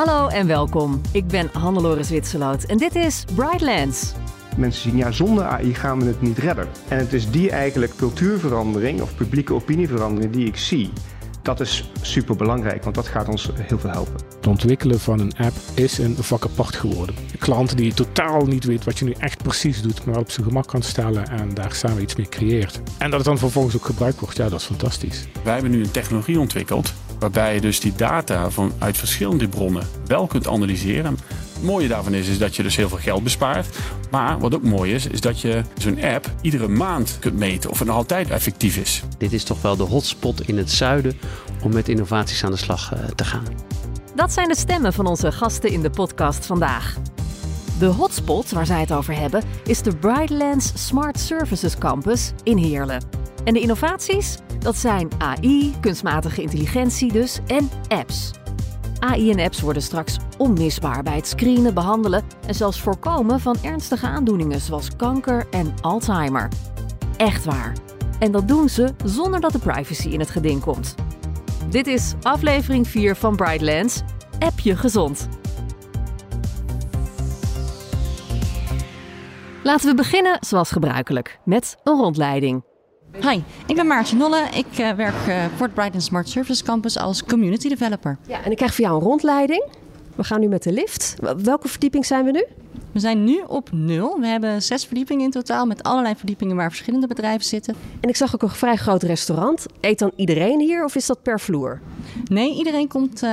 Hallo en welkom. Ik ben Hannelore Zwitserloot en dit is Brightlands. Mensen zien, ja, zonder AI gaan we het niet redden. En het is die eigenlijk cultuurverandering of publieke opinieverandering die ik zie. Dat is super belangrijk, want dat gaat ons heel veel helpen. Het ontwikkelen van een app is een vak apart geworden. Een klant die totaal niet weet wat je nu echt precies doet, maar op zijn gemak kan stellen en daar samen iets mee creëert. En dat het dan vervolgens ook gebruikt wordt, ja, dat is fantastisch. Wij hebben nu een technologie ontwikkeld waarbij je dus die data van, uit verschillende bronnen wel kunt analyseren. Het mooie daarvan is, is dat je dus heel veel geld bespaart. Maar wat ook mooi is, is dat je zo'n app iedere maand kunt meten of het nog altijd effectief is. Dit is toch wel de hotspot in het zuiden om met innovaties aan de slag eh, te gaan. Dat zijn de stemmen van onze gasten in de podcast vandaag. De hotspot waar zij het over hebben is de Brightlands Smart Services Campus in Heerlen. En de innovaties? Dat zijn AI, kunstmatige intelligentie dus, en apps. AI en apps worden straks onmisbaar bij het screenen, behandelen en zelfs voorkomen van ernstige aandoeningen zoals kanker en Alzheimer. Echt waar. En dat doen ze zonder dat de privacy in het geding komt. Dit is aflevering 4 van Brightlands. App je gezond. Laten we beginnen zoals gebruikelijk met een rondleiding. Hi, ik ben Maartje Nolle. Ik uh, werk uh, voor het Brighton Smart Service Campus als community developer. Ja, en ik krijg voor jou een rondleiding. We gaan nu met de lift. Welke verdieping zijn we nu? We zijn nu op nul. We hebben zes verdiepingen in totaal met allerlei verdiepingen waar verschillende bedrijven zitten. En ik zag ook een vrij groot restaurant. Eet dan iedereen hier of is dat per vloer? Nee, iedereen komt uh,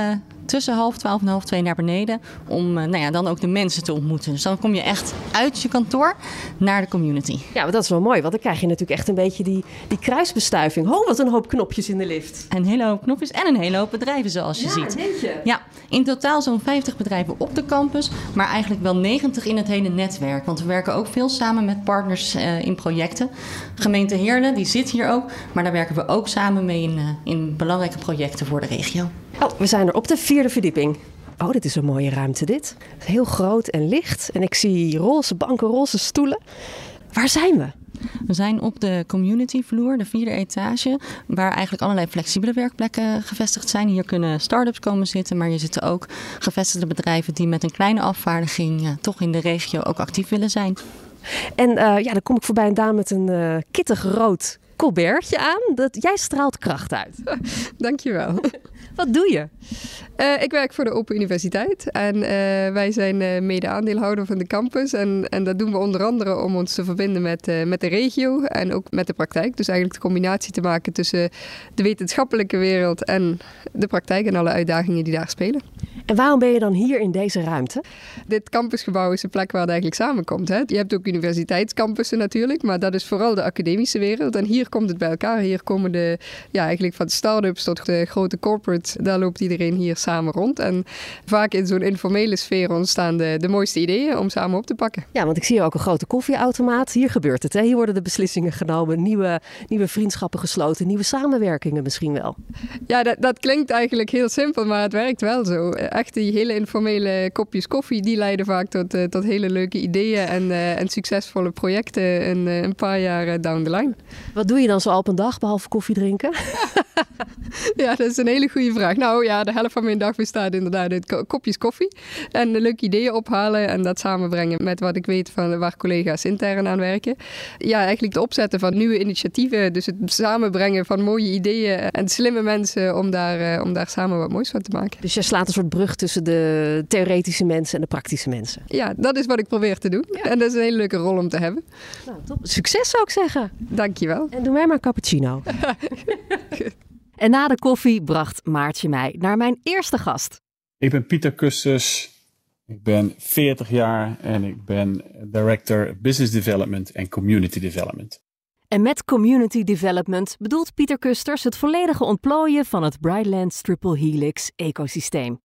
tussen half twaalf en half twee naar beneden. Om nou ja, dan ook de mensen te ontmoeten. Dus dan kom je echt uit je kantoor naar de community. Ja, maar dat is wel mooi. Want dan krijg je natuurlijk echt een beetje die, die kruisbestuiving. Oh, wat een hoop knopjes in de lift. Een hele hoop knopjes en een hele hoop bedrijven zoals je ja, ziet. Je? Ja, in totaal zo'n 50 bedrijven op de campus. Maar eigenlijk wel 90 in het hele netwerk. Want we werken ook veel samen met partners uh, in projecten. Gemeente Heerlen, die zit hier ook. Maar daar werken we ook samen mee in, uh, in belangrijke projecten voor de regio. Oh, we zijn er op de vierde verdieping. Oh, dit is een mooie ruimte dit. Heel groot en licht. En ik zie roze banken, roze stoelen. Waar zijn we? We zijn op de community vloer, de vierde etage, waar eigenlijk allerlei flexibele werkplekken gevestigd zijn. Hier kunnen start-ups komen zitten, maar hier zitten ook gevestigde bedrijven die met een kleine afvaardiging ja, toch in de regio ook actief willen zijn. En uh, ja, dan kom ik voorbij een dame met een uh, kittig rood colbertje aan. Dat, jij straalt kracht uit. Dankjewel. Wat doe je? Uh, ik werk voor de Open Universiteit en uh, wij zijn uh, mede-aandeelhouder van de campus. En, en, dat doen we onder andere om ons te verbinden met, met de regio en ook met de praktijk. Dus eigenlijk de combinatie te maken tussen de wetenschappelijke wereld en de praktijk en alle uitdagingen die daar spelen. En waarom ben je dan hier in deze ruimte? Dit campusgebouw is de plek waar het eigenlijk samenkomt. Hè? Je hebt ook universiteitscampussen natuurlijk, maar dat is vooral de academische wereld. En hier komt het bij elkaar. Hier komen de, ja, eigenlijk van start-ups tot de grote daar loopt iedereen hier samen rond. En vaak in zo'n informele sfeer ontstaan de, de mooiste ideeën om samen op te pakken. Ja, want ik zie hier ook een grote koffieautomaat. Hier gebeurt het. Hè? Hier worden de beslissingen genomen, nieuwe, nieuwe vriendschappen gesloten, nieuwe samenwerkingen misschien wel. Ja, dat, dat klinkt eigenlijk heel simpel, maar het werkt wel zo. Echt die hele informele kopjes koffie, die leiden vaak tot, uh, tot hele leuke ideeën en, uh, en succesvolle projecten een, uh, een paar jaar down the line. Wat doe je dan zo op een dag, behalve koffie drinken? ja, dat is een hele goede vraag. Nou ja, de helft van mijn dag bestaat inderdaad uit kopjes koffie. En leuke ideeën ophalen en dat samenbrengen met wat ik weet van waar collega's intern aan werken. Ja, eigenlijk het opzetten van nieuwe initiatieven. Dus het samenbrengen van mooie ideeën en slimme mensen om daar, om daar samen wat moois van te maken. Dus je slaat een soort brug tussen de theoretische mensen en de praktische mensen. Ja, dat is wat ik probeer te doen. Ja. En dat is een hele leuke rol om te hebben. Nou, top. Succes zou ik zeggen. Dankjewel. En doe mij maar een cappuccino. en na de koffie bracht Maartje mij naar mijn eerste gast. Ik ben Pieter Kustus. Ik ben 40 jaar en ik ben Director Business Development en Community Development. En met Community Development bedoelt Pieter Kusters het volledige ontplooien van het Brightlands Triple Helix ecosysteem.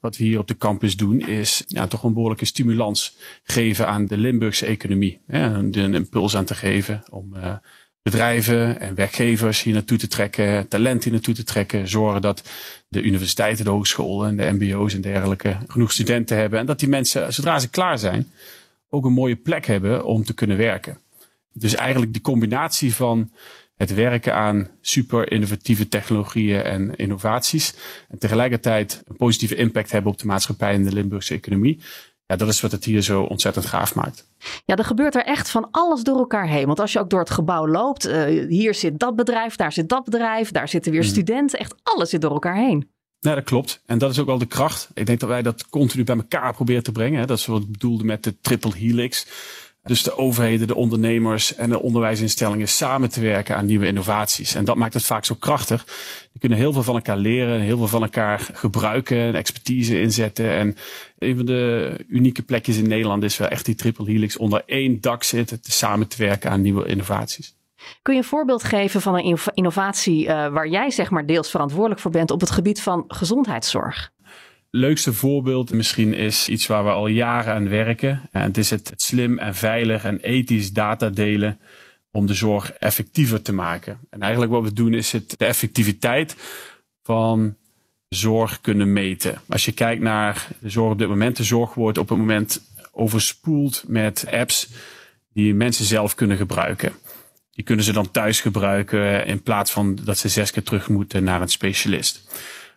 Wat we hier op de campus doen is ja, toch een behoorlijke stimulans geven aan de Limburgse economie. Ja, een impuls aan te geven om uh, bedrijven en werkgevers hier naartoe te trekken, talent hier naartoe te trekken. Zorgen dat de universiteiten, de hogescholen en de mbo's en dergelijke genoeg studenten hebben. En dat die mensen, zodra ze klaar zijn, ook een mooie plek hebben om te kunnen werken. Dus eigenlijk die combinatie van het werken aan super innovatieve technologieën en innovaties. En tegelijkertijd een positieve impact hebben op de maatschappij en de Limburgse economie. Ja, dat is wat het hier zo ontzettend gaaf maakt. Ja, er gebeurt er echt van alles door elkaar heen. Want als je ook door het gebouw loopt, uh, hier zit dat bedrijf, daar zit dat bedrijf, daar zitten weer mm. studenten. Echt alles zit door elkaar heen. Ja, dat klopt. En dat is ook wel de kracht. Ik denk dat wij dat continu bij elkaar proberen te brengen. Hè. Dat is wat ik bedoelde met de triple helix. Dus de overheden, de ondernemers en de onderwijsinstellingen samen te werken aan nieuwe innovaties. En dat maakt het vaak zo krachtig. Die kunnen heel veel van elkaar leren, heel veel van elkaar gebruiken, expertise inzetten. En een van de unieke plekjes in Nederland is wel echt die triple helix onder één dak zitten, te samen te werken aan nieuwe innovaties. Kun je een voorbeeld geven van een innovatie uh, waar jij zeg maar deels verantwoordelijk voor bent op het gebied van gezondheidszorg? Leukste voorbeeld misschien is iets waar we al jaren aan werken. En het is het, slim en veilig en ethisch data delen om de zorg effectiever te maken. En eigenlijk wat we doen is het de effectiviteit van zorg kunnen meten. Als je kijkt naar de zorg op dit moment, de zorg wordt op het moment overspoeld met apps die mensen zelf kunnen gebruiken. Die kunnen ze dan thuis gebruiken in plaats van dat ze zes keer terug moeten naar een specialist.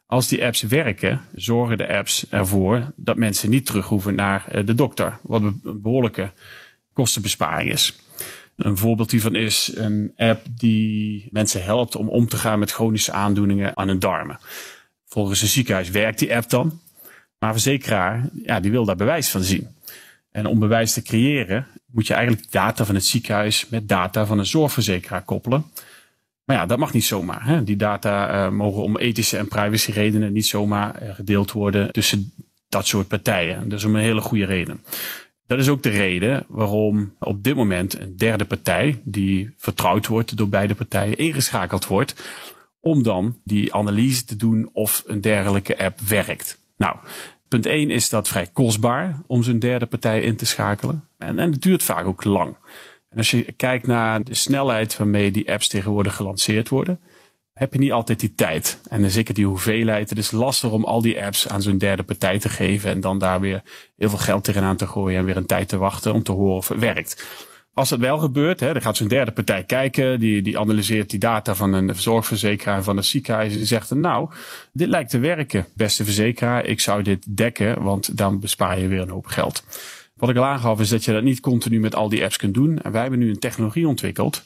Als die apps werken, zorgen de apps ervoor dat mensen niet terug hoeven naar eh, de dokter. Wat een behoorlijke kostenbesparing is. Een voorbeeld hiervan is een app die mensen helpt om om te gaan met chronische aandoeningen aan hun darmen. Volgens een ziekenhuis werkt die app dan. Maar verzekeraar, ja, die wil daar bewijs van zien. En om bewijs te creëren, moet je eigenlijk data van het ziekenhuis met data van een zorgverzekeraar koppelen. Maar ja, dat mag niet zomaar. Hè? Die data uh, mogen om ethische en privacy redenen niet zomaar uh, gedeeld worden tussen dat soort partijen. Dat is om een hele goede reden. Dat is ook de reden waarom op dit moment een derde partij, die vertrouwd wordt door beide partijen, ingeschakeld wordt. Om dan die analyse te doen of een dergelijke app werkt. Nou, punt 1 is dat vrij kostbaar om zo'n derde partij in te schakelen. En, en het duurt vaak ook lang. En als je kijkt naar de snelheid waarmee die apps tegenwoordig gelanceerd worden, heb je niet altijd die tijd. En dan zeker die hoeveelheid. Het is lastig om al die apps aan zo'n derde partij te geven en dan daar weer heel veel geld tegenaan te gooien en weer een tijd te wachten om te horen of het werkt. Als het wel gebeurt, hè, dan gaat zo'n derde partij kijken, die, die analyseert die data van een zorgverzekeraar van een ziekenhuis en zegt nou, dit lijkt te werken, beste verzekeraar, ik zou dit dekken, want dan bespaar je weer een hoop geld. Wat ik al aangaf is dat je dat niet continu met al die apps kunt doen. En wij hebben nu een technologie ontwikkeld.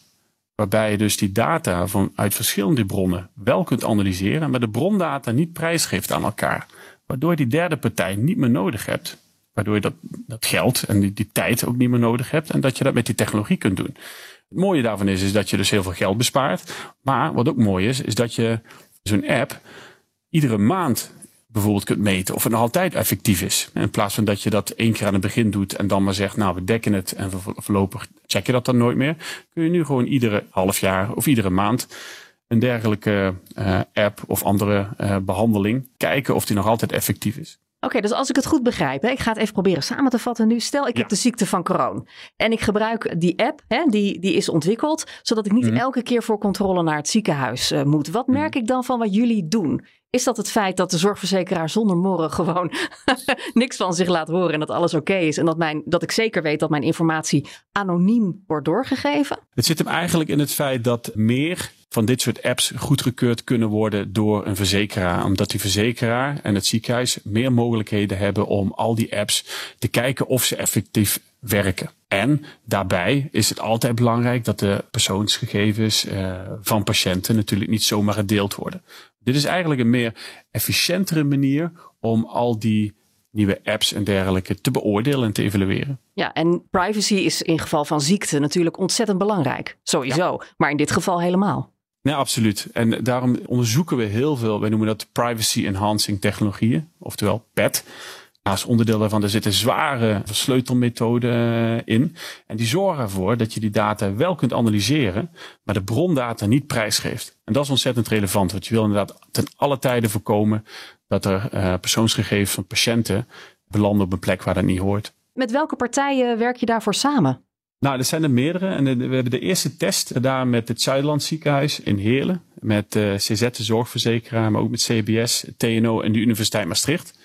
Waarbij je dus die data van, uit verschillende bronnen wel kunt analyseren. Maar de brondata niet prijsgeeft aan elkaar. Waardoor je die derde partij niet meer nodig hebt. Waardoor je dat, dat geld en die, die tijd ook niet meer nodig hebt. En dat je dat met die technologie kunt doen. Het mooie daarvan is, is dat je dus heel veel geld bespaart. Maar wat ook mooi is, is dat je zo'n app iedere maand bijvoorbeeld kunt meten of het nog altijd effectief is. In plaats van dat je dat één keer aan het begin doet en dan maar zegt, nou we dekken het en voorlopig check je dat dan nooit meer. Kun je nu gewoon iedere half jaar of iedere maand een dergelijke uh, app of andere uh, behandeling kijken of die nog altijd effectief is. Oké, dus als ik het goed begrijp, hè, ik ga het even proberen samen te vatten nu. Stel, ik heb de ziekte van corona en ik gebruik die app, hè, die, die is ontwikkeld, zodat ik niet mhm. elke keer voor controle naar het ziekenhuis uh, moet. Wat mhm. merk ik dan van wat jullie doen? Is dat het feit dat de zorgverzekeraar zonder morren gewoon niks van zich laat horen en dat alles oké is en dat, mijn, dat ik zeker weet dat mijn informatie anoniem wordt doorgegeven? Het zit hem eigenlijk in het feit dat meer van dit soort apps goedgekeurd kunnen worden door een verzekeraar. Omdat die verzekeraar en het ziekenhuis meer mogelijkheden hebben om al die apps te kijken of ze effectief werken. En daarbij is het altijd belangrijk dat de persoonsgegevens uh, van patiënten natuurlijk niet zomaar gedeeld worden. Dit is eigenlijk een meer efficiëntere manier om al die nieuwe apps en dergelijke te beoordelen en te evalueren. Ja, en privacy is in geval van ziekte natuurlijk ontzettend belangrijk. Sowieso, maar in dit geval helemaal. Ja, absoluut. En daarom onderzoeken we heel veel, wij noemen dat privacy enhancing technologieën, oftewel PET. Als onderdeel daarvan, er zitten zware sleutelmethoden eh, in. En die zorgen ervoor dat je die data wel kunt analyseren, maar de brondata niet prijsgeeft. En dat is ontzettend relevant, want je wil inderdaad ten alle tijden voorkomen dat er uh, persoonsgegevens van patiënten belanden op een plek waar dat niet hoort. Met welke partijen werk je daarvoor samen? Nou, er zijn er meerdere. En we hebben de eerste test gedaan met het Zuidland ziekenhuis in Heerlen. Met uh, CZ, de zorgverzekeraar, maar ook met CBS, TNO en de Universiteit Maastricht.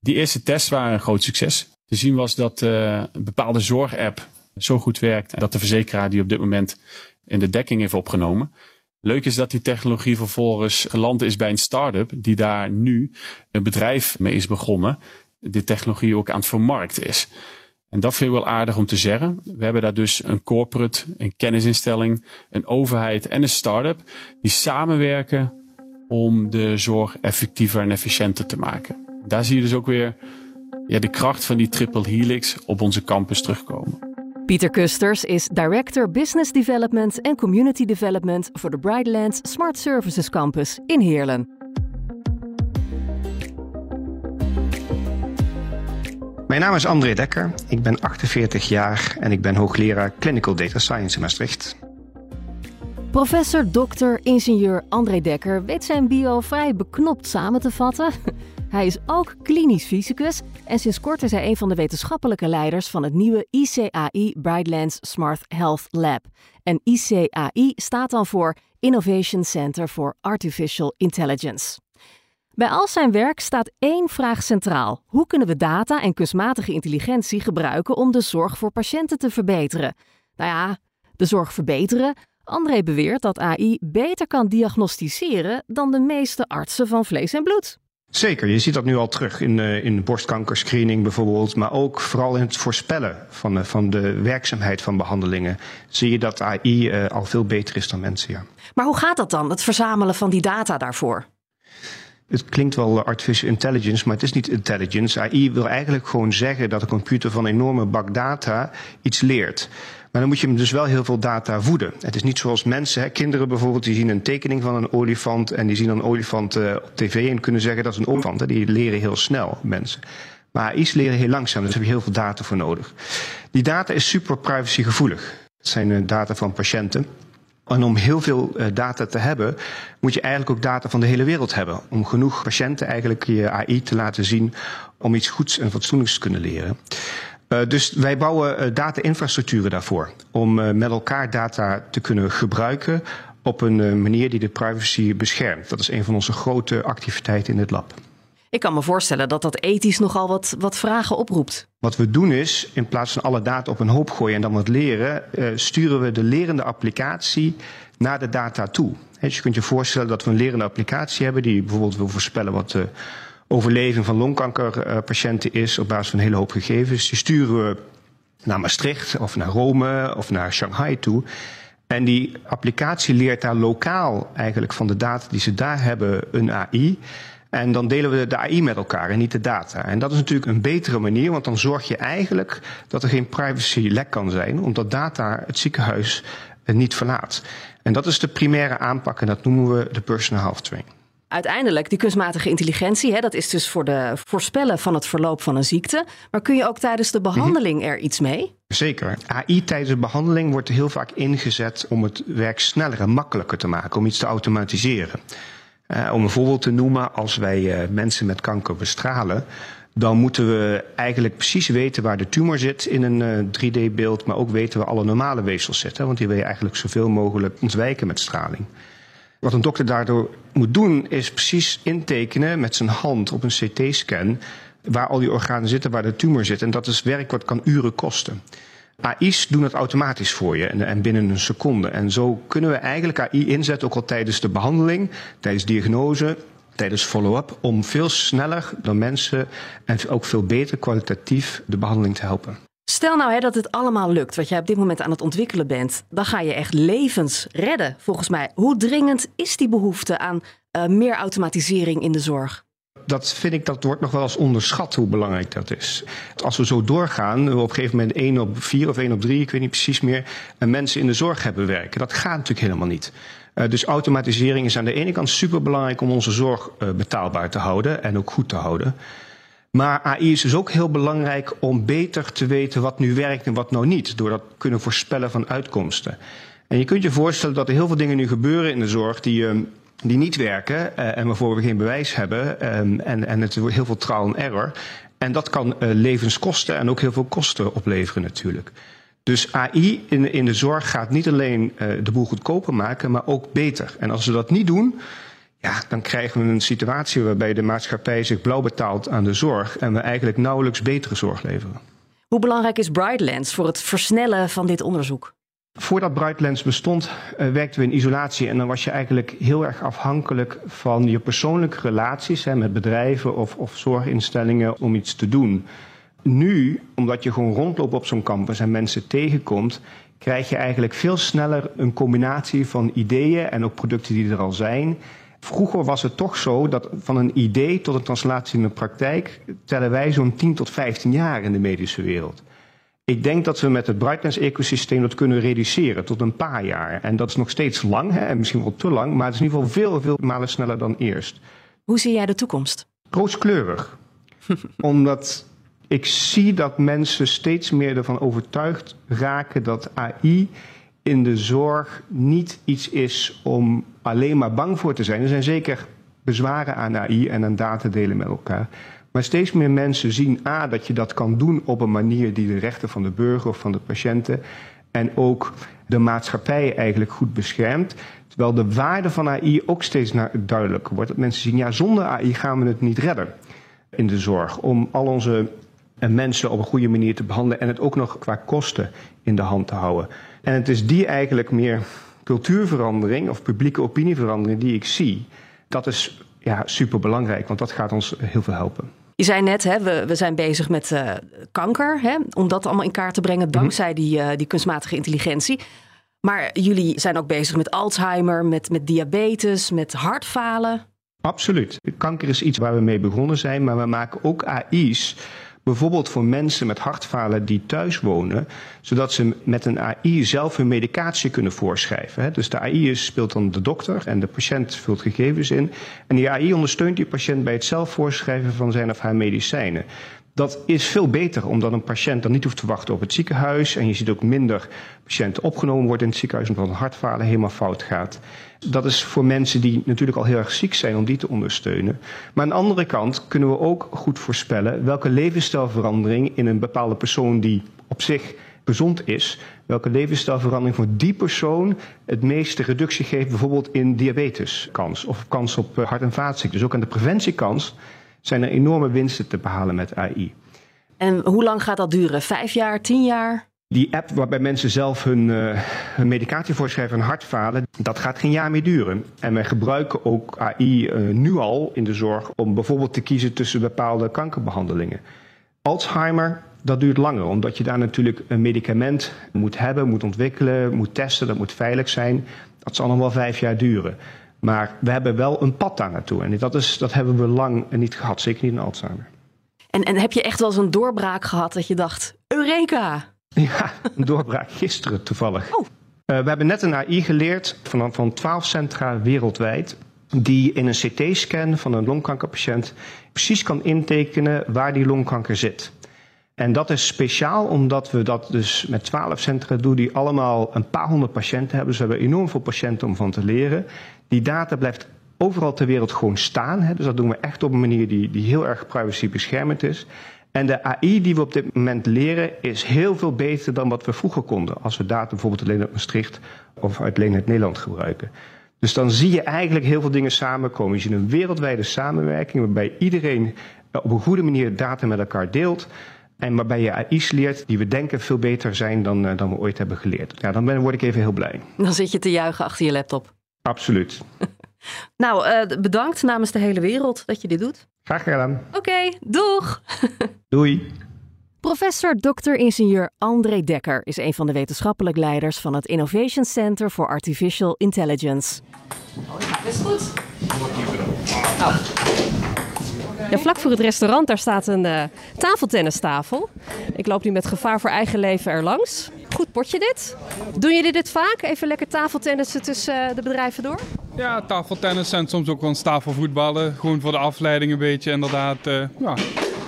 Die eerste tests waren een groot succes. Te zien was dat uh, een bepaalde zorgapp zo goed werkt dat de verzekeraar die op dit moment in de dekking heeft opgenomen. Leuk is dat die technologie vervolgens geland is bij een start-up die daar nu een bedrijf mee is begonnen. Die technologie ook aan het vermarkten is. En dat vind ik wel aardig om te zeggen. We hebben daar dus een corporate, een kennisinstelling, een overheid en een start-up die samenwerken om de zorg effectiever en efficiënter te maken. Daar zie je dus ook weer ja, de kracht van die triple helix op onze campus terugkomen. Pieter Kusters is Director Business Development en Community Development voor de Brightlands Smart Services Campus in Heerlen. Mijn naam is André Dekker, ik ben 48 jaar en ik ben hoogleraar Clinical Data Science in Maastricht. Professor Dr. Ingenieur André Dekker weet zijn bio vrij beknopt samen te vatten. Hij is ook klinisch fysicus en sinds kort is hij een van de wetenschappelijke leiders van het nieuwe ICAI Brightlands Smart Health Lab. En ICAI staat dan voor Innovation Center for Artificial Intelligence. Bij al zijn werk staat één vraag centraal: hoe kunnen we data en kunstmatige intelligentie gebruiken om de zorg voor patiënten te verbeteren? Nou ja, de zorg verbeteren. André beweert dat AI beter kan diagnosticeren dan de meeste artsen van vlees en bloed. Zeker, je ziet dat nu al terug in, uh, in borstkankerscreening bijvoorbeeld, maar ook vooral in het voorspellen van, uh, van de werkzaamheid van behandelingen. Zie je dat AI uh, al veel beter is dan mensen. Ja. Maar hoe gaat dat dan, het verzamelen van die data daarvoor? Het klinkt wel artificial intelligence, maar het is niet intelligence. AI wil eigenlijk gewoon zeggen dat een computer van enorme bak data iets leert. Maar dan moet je hem dus wel heel veel data voeden. Het is niet zoals mensen, hè. kinderen bijvoorbeeld, die zien een tekening van een olifant en die zien een olifant uh, op tv en kunnen zeggen dat is een olifant. Hè. Die leren heel snel, mensen. Maar AI's leren heel langzaam, dus daar heb je heel veel data voor nodig. Die data is super privacygevoelig. Het zijn uh, data van patiënten. En om heel veel uh, data te hebben, moet je eigenlijk ook data van de hele wereld hebben. Om genoeg patiënten eigenlijk je AI te laten zien om iets goeds en fatsoenlijks te kunnen leren. Uh, dus wij bouwen uh, data-infrastructuren daarvoor. Om met elkaar data te kunnen gebruiken op een manier die de privacy beschermt. Dat is een van onze grote activiteiten in het lab. Ik kan me voorstellen dat dat ethisch nogal wat, wat vragen oproept. Wat we doen is, in plaats van alle data op een hoop gooien en dan wat leren, sturen we de lerende applicatie naar de data toe. Dus je kunt je voorstellen dat we een lerende applicatie hebben die bijvoorbeeld wil voorspellen wat de overleving van longkankerpatiënten is op basis van een hele hoop gegevens. Die sturen we naar Maastricht of naar Rome of naar Shanghai toe. En die applicatie leert daar lokaal eigenlijk van de data die ze daar hebben een AI. En dan delen we de AI met elkaar en niet de data. En dat is natuurlijk een betere manier, want dan zorg je eigenlijk dat er geen privacy lek kan zijn, omdat data het ziekenhuis niet verlaat. En dat is de primaire aanpak en dat noemen we de personal health training uiteindelijk die kunstmatige intelligentie, hè, dat is dus voor de voorspellen van het verloop van een ziekte. Maar kun je ook tijdens de behandeling er iets mee? Zeker. AI tijdens de behandeling wordt heel vaak ingezet om het werk sneller en makkelijker te maken, om iets te automatiseren. Uh, om een voorbeeld te noemen, als wij uh, mensen met kanker bestralen, dan moeten we eigenlijk precies weten waar de tumor zit in een uh, 3D-beeld, maar ook weten waar alle normale weefsels zitten, want die wil je eigenlijk zoveel mogelijk ontwijken met straling. Wat een dokter daardoor moet doen, is precies intekenen met zijn hand op een CT-scan waar al die organen zitten, waar de tumor zit. En dat is werk wat kan uren kosten. AI's doen het automatisch voor je en, en, binnen een seconde. En zo kunnen we eigenlijk AI inzetten, ook al tijdens de behandeling, tijdens diagnose, tijdens follow-up, om veel sneller dan mensen en ook veel beter kwalitatief de behandeling te helpen. Stel nou hè, dat het allemaal lukt, wat jij op dit moment aan het ontwikkelen bent, dan ga je echt levens redden, volgens mij. Hoe dringend is die behoefte aan uh, meer automatisering in de zorg? Dat vind ik, dat wordt nog wel eens onderschat hoe belangrijk dat is. Als we zo doorgaan, we op een gegeven moment 1 op 4 of 1 op 3, ik weet niet precies meer, mensen in de zorg hebben werken. Dat gaat natuurlijk helemaal niet. Uh, dus automatisering is aan de ene kant superbelangrijk om onze zorg uh, betaalbaar te houden en ook goed te houden. Maar AI is dus ook heel belangrijk om beter te weten wat nu werkt en wat nou niet. Door dat kunnen voorspellen van uitkomsten. En je kunt je voorstellen dat er heel veel dingen nu gebeuren in de zorg die, um, die niet werken. Uh, en waarvoor we geen bewijs hebben. Um, en, en het heel veel trial and error. En dat kan uh, levens kosten en ook heel veel kosten opleveren natuurlijk. Dus AI in, in de zorg gaat niet alleen uh, de boel goedkoper maken, maar ook beter. En als we dat niet doen, ja, dan krijgen we een situatie waarbij de maatschappij zich blauw betaalt aan de zorg en we eigenlijk nauwelijks betere zorg leveren. Hoe belangrijk is Brightlands voor het versnellen van dit onderzoek? Voordat Brightlands bestond, uh, werkten we in isolatie en dan was je eigenlijk heel erg afhankelijk van je persoonlijke relaties hè, met bedrijven of, of zorginstellingen om iets te doen. Nu, omdat je gewoon rondloopt op zo'n campus en mensen tegenkomt, krijg je eigenlijk veel sneller een combinatie van ideeën en ook producten die er al zijn. Vroeger was het toch zo dat van een idee tot een translatie in de praktijk tellen wij zo'n 10 tot 15 jaar in de medische wereld. Ik denk dat we met het Brightlands-ecosysteem dat kunnen reduceren tot een paar jaar. En dat is nog steeds lang, hè, en misschien wel te lang, maar het is in ieder geval veel, veel malen sneller dan eerst. Hoe zie jij de toekomst? Rooskleurig. Omdat ik zie dat mensen steeds meer ervan overtuigd raken dat AI in de zorg niet iets is om alleen maar bang voor te zijn. Er zijn zeker bezwaren aan AI en aan data delen met elkaar. Maar steeds meer mensen zien A, dat je dat kan doen op een manier die de rechten van de burger of van de patiënten en ook de maatschappij eigenlijk goed beschermt. Terwijl de waarde van AI ook steeds duidelijker wordt. Dat mensen zien, ja, zonder AI gaan we het niet redden in de zorg. Om al onze mensen op een goede manier te behandelen en het ook nog qua kosten in de hand te houden. En het is die eigenlijk meer cultuurverandering of publieke opinieverandering die ik zie. Dat is ja, super belangrijk, want dat gaat ons heel veel helpen. Je zei net, hè, we, we zijn bezig met uh, kanker, hè, om dat allemaal in kaart te brengen mhm. dankzij die, uh, die kunstmatige intelligentie. Maar jullie zijn ook bezig met Alzheimer, met, met diabetes, met hartfalen. Absoluut. Kanker is iets waar we mee begonnen zijn, maar we maken ook AI's Bijvoorbeeld voor mensen met hartfalen die thuis wonen, zodat ze met een AI zelf hun medicatie kunnen voorschrijven. Dus de AI speelt dan de dokter en de patiënt vult gegevens in. En die AI ondersteunt die patiënt bij het zelf voorschrijven van zijn of haar medicijnen. Dat is veel beter, omdat een patiënt dan niet hoeft te wachten op het ziekenhuis. En je ziet ook minder patiënten opgenomen worden in het ziekenhuis omdat een hartfalen helemaal fout gaat. Dat is voor mensen die natuurlijk al heel erg ziek zijn om die te ondersteunen. Maar aan de andere kant kunnen we ook goed voorspellen welke levensstijlverandering in een bepaalde persoon die op zich gezond is, welke levensstijlverandering voor die persoon het meeste reductie geeft, bijvoorbeeld in diabeteskans of kans op eh, hart- en vaatziekten. Dus ook aan de preventiekans zijn er enorme winsten te behalen met AI. En hoe lang gaat dat duren? Vijf jaar, tien jaar? Die app waarbij mensen zelf hun, uh, hun medicatie voorschrijven en hartfalen, dat gaat geen jaar meer duren. En wij gebruiken ook AI uh, eh, nu al in de zorg om bijvoorbeeld te kiezen tussen bepaalde kankerbehandelingen. Alzheimer, dat duurt langer, omdat je daar natuurlijk een medicament moet hebben, moet ontwikkelen, moet testen, dat moet veilig zijn. Dat zal nog wel vijf jaar duren. Maar we hebben wel een pad daar naartoe. En dat, is, dat hebben we lang niet gehad, zeker niet in Alzheimer. En, en heb je echt wel eens een doorbraak gehad dat je dacht, Eureka! Ja, een doorbraak gisteren toevallig. Oh. Uh, we hebben net een AI geleerd van, van 12 centra wereldwijd. Die in een CT-scan van een longkankerpatiënt precies kan intekenen waar die longkanker zit. En dat is speciaal omdat we dat dus met 12 centra doen die allemaal een paar honderd patiënten hebben. Dus we hebben enorm veel patiënten om van te leren. Die data blijft overal ter wereld gewoon staan. Hè. Dus dat doen we echt op een manier die, die heel erg privacybeschermend is. En de AI die we op dit moment leren is heel veel beter dan wat we vroeger konden. Als we data bijvoorbeeld alleen uit Maastricht of alleen uit Nederland gebruiken. Dus dan zie je eigenlijk heel veel dingen samenkomen. Je ziet een wereldwijde samenwerking waarbij iedereen op een goede manier data met elkaar deelt. En waarbij je AI's leert die we denken veel beter zijn dan, uh, dan we ooit hebben geleerd. Ja, dan ben, word ik even heel blij. Dan zit je te juichen achter je laptop. Absoluut. nou, uh, bedankt namens de hele wereld dat je dit doet. Graag gedaan. Oké, okay, doeg. Doei. Professor Dr. Ingenieur André Dekker is een van de wetenschappelijk leiders van het Innovation Center for Artificial Intelligence. Oh, ja, is goed. Ja, vlak voor het restaurant daar staat een uh, tafeltennistafel. Ik loop nu met gevaar voor eigen leven er langs. Goed potje dit. Doen jullie dit vaak? Even lekker tafeltennissen tussen uh, de bedrijven door? Ja, tafeltennis en soms ook wel eens tafelvoetballen. Gewoon voor de afleiding een beetje inderdaad. Uh, ja,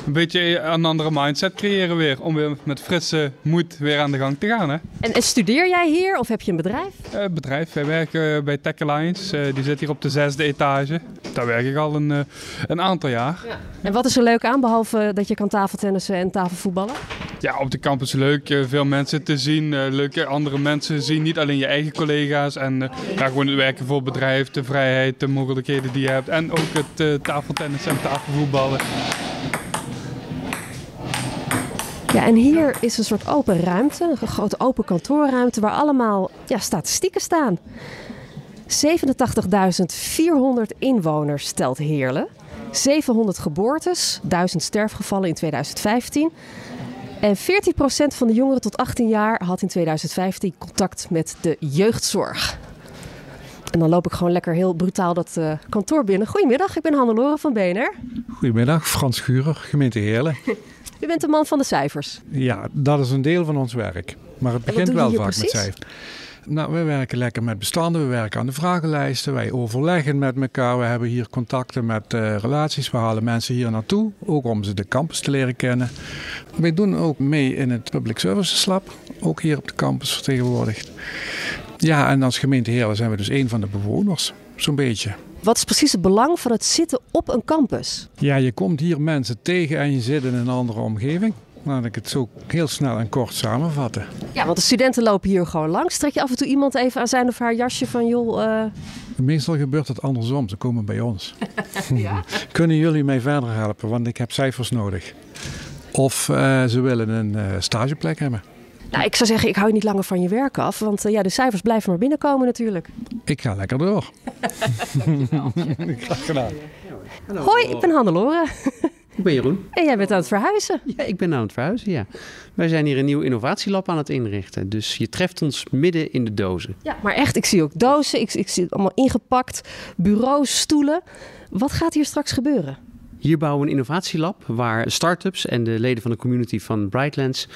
een beetje een andere mindset creëren weer. Om weer met frisse moed weer aan de gang te gaan. Hè? En, studeer jij hier of heb je een bedrijf? Uh, bedrijf. Wij werken bij Tech Alliance. Uh, die zit hier op de zesde etage. Daar werk ik al een, uh, een aantal jaar. Ja. En wat is er leuk aan, behalve dat je kan tafeltennissen en tafelvoetballen? Ja, op de campus leuk. veel mensen te zien. leuke andere mensen zien. Niet alleen je eigen collega's. En ja, gewoon het werken voor het bedrijf. De vrijheid, de mogelijkheden die je hebt. En ook het tafeltennis en tafelvoetballen. Ja, en hier is een soort open ruimte, een grote open kantoorruimte waar allemaal ja, statistieken staan. 87.400 inwoners stelt Heerlen. 700 geboortes, 1000 sterfgevallen in 2015. En 14% van de jongeren tot 18 jaar had in 2015 contact met de jeugdzorg. En dan loop ik gewoon lekker heel brutaal dat uh, kantoor binnen. Goedemiddag, ik ben Hannelore van BNR. Goedemiddag, Frans Schurer, gemeente Heerlen. U bent de man van de cijfers. Ja, dat is een deel van ons werk. Maar het begint wel vaak met cijfers. Nou, we werken lekker met bestanden, we werken aan de vragenlijsten, wij overleggen met elkaar, we hebben hier contacten met uh, relaties, we halen mensen hier naartoe, ook om ze de campus te leren kennen. Wij doen ook mee in het Public Services Lab, ook hier op de campus vertegenwoordigd. Ja, en als gemeente Heerlen zijn we dus een van de bewoners, zo'n beetje. Wat is precies het belang van het zitten op een campus? Ja, je komt hier mensen tegen en je zit in een andere omgeving. Laat ik het zo heel snel en kort samenvatten. Ja, want de studenten lopen hier gewoon langs. Trek je af en toe iemand even aan zijn of haar jasje van joh. Uh... Meestal gebeurt het andersom. Ze komen bij ons. ja. Kunnen jullie mij verder helpen? Want ik heb cijfers nodig. Of uh, ze willen een uh, stageplek hebben. Nou, ik zou zeggen, ik hou je niet langer van je werk af. Want ja, de cijfers blijven maar binnenkomen natuurlijk. Ik ga lekker door. Graag gedaan. Hoi, ik ben Hannelore. Ik ben Jeroen. En jij bent aan het verhuizen? Ja, ik ben aan het verhuizen, ja. Wij zijn hier een nieuw innovatielab aan het inrichten. Dus je treft ons midden in de dozen. Ja, maar echt, ik zie ook dozen. Ik, ik zie het allemaal ingepakt. Bureaus, stoelen. Wat gaat hier straks gebeuren? Hier bouwen we een innovatielab waar start-ups en de leden van de community van Brightlands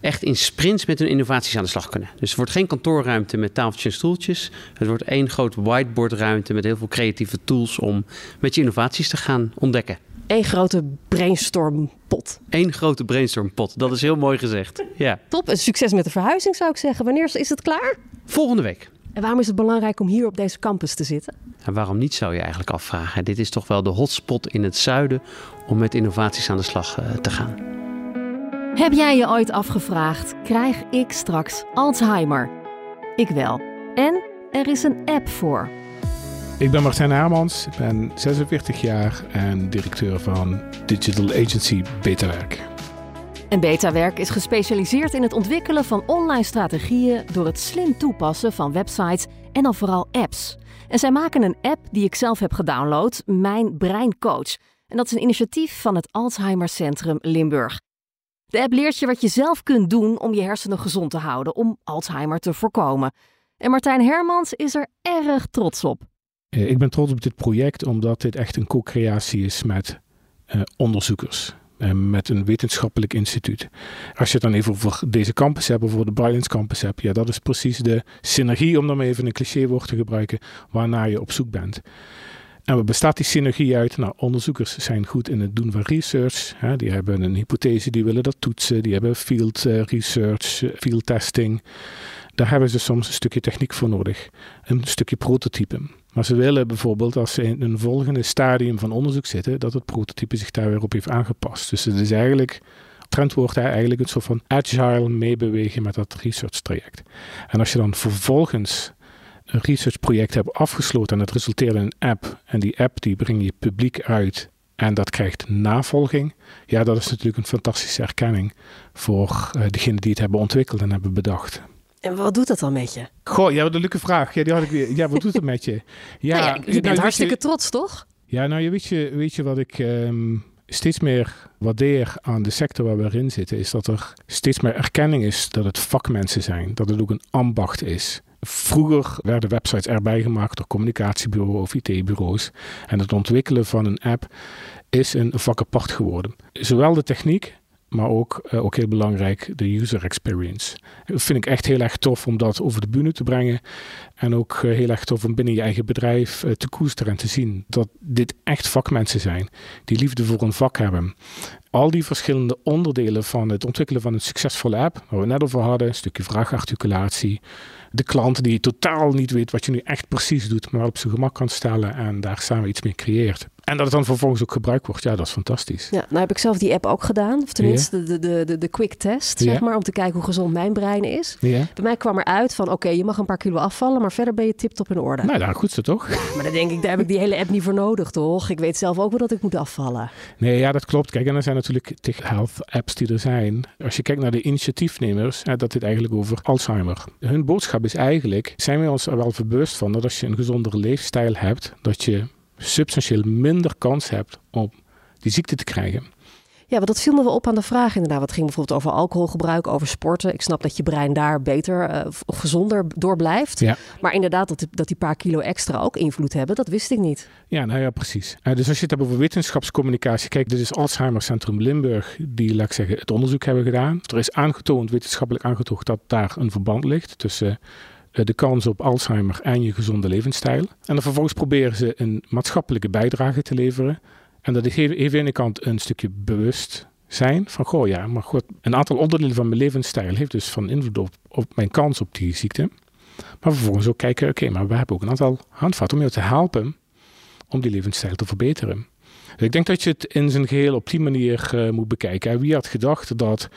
echt in sprints met hun innovaties aan de slag kunnen. Dus het wordt geen kantoorruimte met tafeltjes en stoeltjes. Het wordt één groot whiteboardruimte met heel veel creatieve tools om met je innovaties te gaan ontdekken. Eén grote brainstormpot. Eén grote brainstormpot, dat is heel mooi gezegd. Ja. Top, en succes met de verhuizing zou ik zeggen. Wanneer is het klaar? Volgende week. En waarom is het belangrijk om hier op deze campus te zitten? En waarom niet zou je eigenlijk afvragen. Dit is toch wel de hotspot in het zuiden om met innovaties aan de slag eh, te gaan. Heb jij je ooit afgevraagd, krijg ik straks Alzheimer? Ik wel. En er is een app voor. Ik ben Martijn Hermans, ik ben 46 jaar en directeur van Digital Agency Betawerk. En Betawerk is gespecialiseerd in het ontwikkelen van online strategieën door het slim toepassen van websites en dan vooral apps. En zij maken een app die ik zelf heb gedownload, Mijn Breincoach. En dat is een initiatief van het Alzheimer Centrum Limburg. De app leert je wat je zelf kunt doen om je hersenen gezond te houden, om Alzheimer te voorkomen. En Martijn Hermans is er erg trots op. Eh, ik ben trots op dit project omdat dit echt een co-creatie is met uh, onderzoekers. Uh, met een wetenschappelijk instituut. Als je het dan even over deze campus hebt, over de Brightlands campus hebt, ja, dat is precies de synergie, om dan even een clichéwoord te gebruiken, waarnaar je op zoek bent. En wat bestaat die synergie uit? Nou, onderzoekers zijn goed in het doen van research. Hè. Die hebben een hypothese, die willen dat toetsen. Die hebben field research, field testing. Daar hebben ze soms een stukje techniek voor nodig. Een stukje prototypen. Maar ze willen bijvoorbeeld, als ze in een volgende stadium van onderzoek zitten, dat het prototype zich daar weer op heeft aangepast. Dus het is eigenlijk, trend wordt daar eigenlijk een soort van agile meebewegen met dat research traject. En als je dan vervolgens een research project hebt afgesloten en het resulteert in een app, en die app die breng je publiek uit en dat krijgt navolging, ja, dat is natuurlijk een fantastische erkenning voor uh, degenen die het hebben ontwikkeld en hebben bedacht. En wat doet dat dan met je? Goh, ja, wat een leuke vraag. Ja, die had ik weer. Ja, wat doet het met je? Ja, nou ja je bent hartstikke trots, toch? Ja, nou, je weet, je, weet je wat ik um, steeds meer waardeer aan de sector waar we in zitten, is dat er steeds meer erkenning is dat het vakmensen zijn, dat het ook een ambacht is. Vroeger werden websites erbij gemaakt door communicatiebureaus of IT-bureaus. En het ontwikkelen van een app is een vak apart geworden. Zowel de techniek maar ook, uh, ook heel belangrijk, de user experience. Dat vind ik echt heel erg tof om dat over de bühne te brengen. En ook uh, heel erg tof om binnen je eigen bedrijf uh, te koesteren en te zien dat dit echt vakmensen zijn. Die liefde voor een vak hebben. Al die verschillende onderdelen van het ontwikkelen van een succesvolle app, waar we net over hadden, een stukje vraagarticulatie. De klant die totaal niet weet wat je nu echt precies doet, maar op zijn gemak kan stellen en daar samen iets mee creëert. En dat het dan vervolgens ook gebruikt wordt, ja, dat is fantastisch. Ja, nou heb ik zelf die app ook gedaan. Of tenminste de, de, de, de quick test, zeg maar. Om te kijken hoe gezond mijn brein is. Bij mij kwam eruit van, oké, je mag een paar kilo afvallen. Maar verder ben je tip-top in orde. Nou, daar goed zo toch? maar dan denk ik, daar heb ik die hele app niet voor nodig, toch? Ik weet zelf ook wel dat ik moet afvallen. Nee, ja, dat klopt. Kijk, en er zijn natuurlijk health apps die er zijn. Als je kijkt naar de initiatiefnemers, hè, dat dit eigenlijk over Alzheimer. Hun boodschap is eigenlijk, zijn we ons er wel bewust van dat als je een gezondere leefstijl hebt, dat je substantieel minder kans hebt om die ziekte te krijgen. Ja, want dat viel me wel op aan de vraag inderdaad. Wat ging bijvoorbeeld over alcoholgebruik, over sporten. Ik snap dat je brein daar beter uh, of gezonder door blijft. Ja. Maar inderdaad, dat, dat die paar kilo extra ook invloed hebben, dat wist ik niet. Ja, nou ja, precies. Uh, dus als je het hebt over wetenschapscommunicatie. Kijk, dit is Alzheimer Centrum Limburg die, laat ik zeggen, het onderzoek hebben gedaan. Er is aangetoond, wetenschappelijk aangetoond, dat daar een verband ligt tussen eh, de kans op Alzheimer en je gezonde levensstijl. En dan vervolgens proberen ze een maatschappelijke bijdrage te leveren. En dat heeft aan de kant een stukje bewustzijn van, goh ja, maar goed, een aantal onderdelen van mijn levensstijl heeft dus van invloed op, op mijn kans op die ziekte. Maar vervolgens ook kijken, oké, maar we hebben ook een aantal handvatten om jou te helpen om die levensstijl te verbeteren. Dus ik denk dat je het in zijn geheel op die manier uh, moet bekijken. Wie had gedacht dat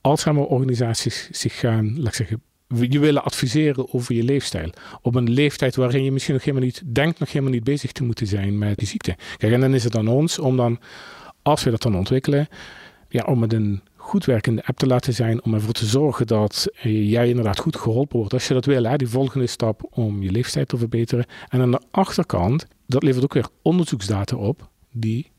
Alzheimer-organisaties zich gaan, laat ik zeggen, je willen adviseren over je leefstijl. Op een leeftijd waarin je misschien nog helemaal niet denkt, nog helemaal niet bezig te moeten zijn met die ziekte. Kijk, en dan is het aan ons om dan, als we dat dan ontwikkelen, ja, om het een goed werkende app te laten zijn, om ervoor te zorgen dat jij inderdaad goed geholpen wordt. Als je dat wil, hè, die volgende stap om je leefstijl te verbeteren. En aan de achterkant, dat levert ook weer onderzoeksdata op, die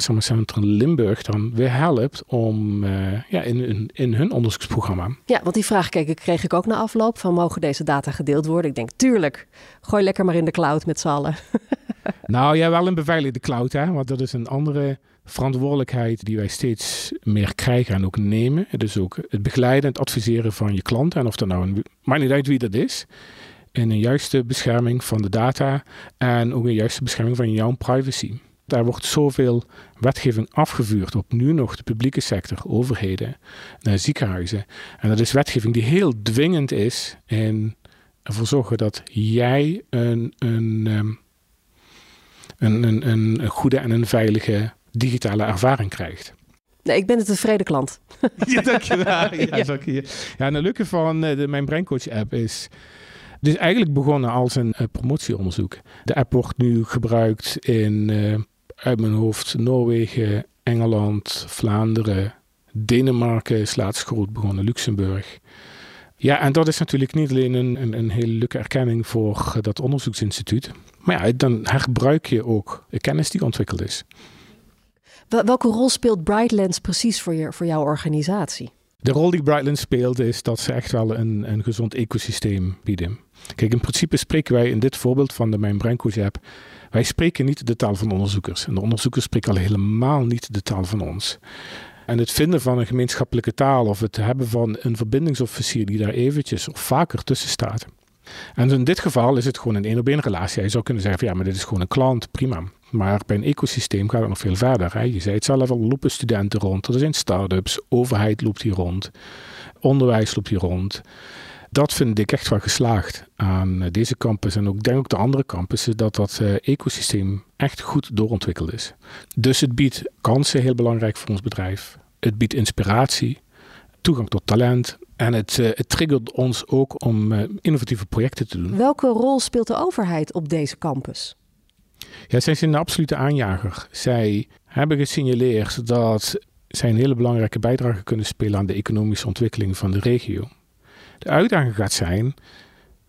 Centrum Limburg dan weer helpt om uh, ja, in, in, hun onderzoeksprogramma. Ja, want die vraag kreeg, kreeg ik ook na afloop van mogen deze data gedeeld worden? Ik denk, tuurlijk, gooi lekker maar in de cloud met z'n allen. nou ja, wel een beveiligde cloud, hè, want dat is een andere verantwoordelijkheid die wij steeds meer krijgen en ook nemen. Dus ook het begeleiden, het adviseren van je klanten en of dat nou een, maakt niet uit wie dat is. En een juiste bescherming van de data en ook een juiste bescherming van jouw privacy. Daar wordt zoveel wetgeving afgevuurd op nu nog de publieke sector, overheden, naar ziekenhuizen. En dat is wetgeving die heel dwingend is in ervoor zorgen dat jij een, een, ehm, een, een, een goede en een veilige digitale ervaring krijgt. Nee, ik ben een tevreden klant. Ja, dankjewel. Ja, ja. ja. ja een leuke van eh, de, mijn Braincoach app is... Het is eigenlijk begonnen als een uh, promotieonderzoek. De app wordt nu gebruikt in uh, uit mijn hoofd Noorwegen, Engeland, Vlaanderen, Denemarken is laatst groot begonnen, Luxemburg. Ja, en dat is natuurlijk niet alleen een, een, een hele leuke erkenning voor dat onderzoeksinstituut. Maar ja, dan herbruik je ook de kennis die ontwikkeld is. Welke rol speelt Brightlands precies voor, je, voor jouw organisatie? De rol die Brightlands speelt is dat ze echt wel een, een gezond ecosysteem bieden. Kijk, in principe spreken wij in dit voorbeeld van de Mijn Braincoach app wij spreken niet de taal van onderzoekers. En de onderzoekers spreken al helemaal niet de taal van ons. En het vinden van een gemeenschappelijke taal of het hebben van een verbindingsofficier die daar eventjes of vaker tussen staat. En in dit geval is het gewoon een één op één relatie. Je zou kunnen zeggen van ja, maar dit is gewoon een klant, prima. Maar bij een ecosysteem gaat het nog veel verder. Hè? Je zei het zelf al, lopen studenten rond, er zijn start-ups, overheid loopt hier rond, onderwijs loopt hier rond dat vind ik echt wel geslaagd aan eh, deze campus en ook denk ook de andere campussen, dat dat uh, ecosysteem echt goed doorontwikkeld is. Dus het biedt kansen, heel belangrijk voor ons bedrijf. Het biedt inspiratie, toegang tot talent en het, uh, het triggert ons ook om innovatieve projecten te doen. Welke rol speelt de overheid op deze campus? Ja, zij zijn een absolute aanjager. Zij hebben gesignaleerd dat zij een hele belangrijke bijdrage kunnen spelen aan de economische ontwikkeling van de regio. De uitdaging gaat zijn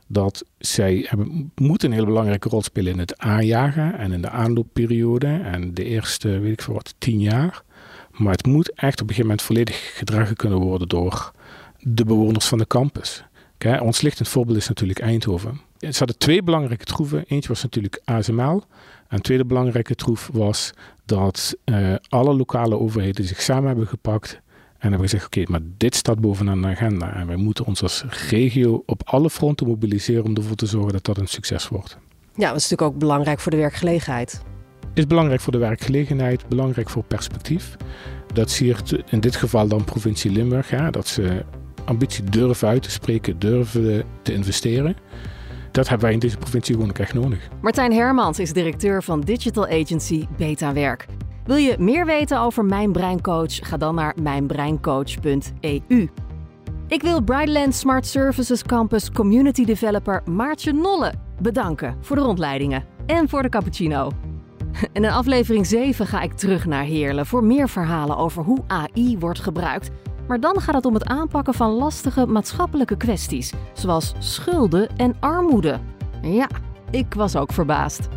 dat zij hebben, moeten een hele belangrijke rol spelen in het aanjagen en in de aanloopperiode en de eerste, weet ik veel wat, tien jaar. Maar het moet echt op een gegeven moment volledig gedragen kunnen worden door de bewoners van de campus. Kijk, ons lichtend voorbeeld is natuurlijk Eindhoven. Er zaten twee belangrijke troeven. Eentje was natuurlijk ASML. En tweede belangrijke troef was dat uh, alle lokale overheden zich samen hebben gepakt en hebben gezegd, oké, maar dit staat bovenaan de agenda. En wij moeten ons als regio op alle fronten mobiliseren om ervoor te zorgen dat dat een succes wordt. Ja, dat is natuurlijk ook belangrijk voor de werkgelegenheid. Is belangrijk voor de werkgelegenheid, belangrijk voor perspectief. Dat siert in dit geval dan provincie Limburg, ja, dat ze ambitie durven uit te spreken, durven te investeren. Dat hebben wij in deze provincie gewoon echt nodig. Martijn Hermans is directeur van digital agency Betawerk. Wil je meer weten over Mijn Breincoach? Ga dan naar mijnbreincoach.eu. Ik wil Brightland Smart Services Campus Community Developer Maartje Nolle bedanken voor de rondleidingen en voor de cappuccino. In aflevering 7 ga ik terug naar Heerlen voor meer verhalen over hoe AI wordt gebruikt. Maar dan gaat het om het aanpakken van lastige maatschappelijke kwesties, zoals schulden en armoede. Ja, ik was ook verbaasd.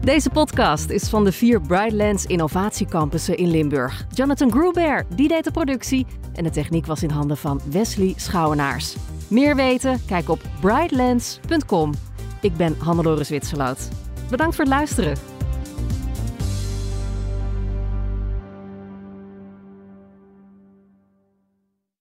Deze podcast is van de vier Brightlands innovatiecampussen in Limburg. Jonathan Gruber, die deed de productie en de techniek was in handen van Wesley Schouwenaars. Meer weten? Kijk op brightlands.com. Ik ben Hannelore Zwitserloot. Bedankt voor het luisteren.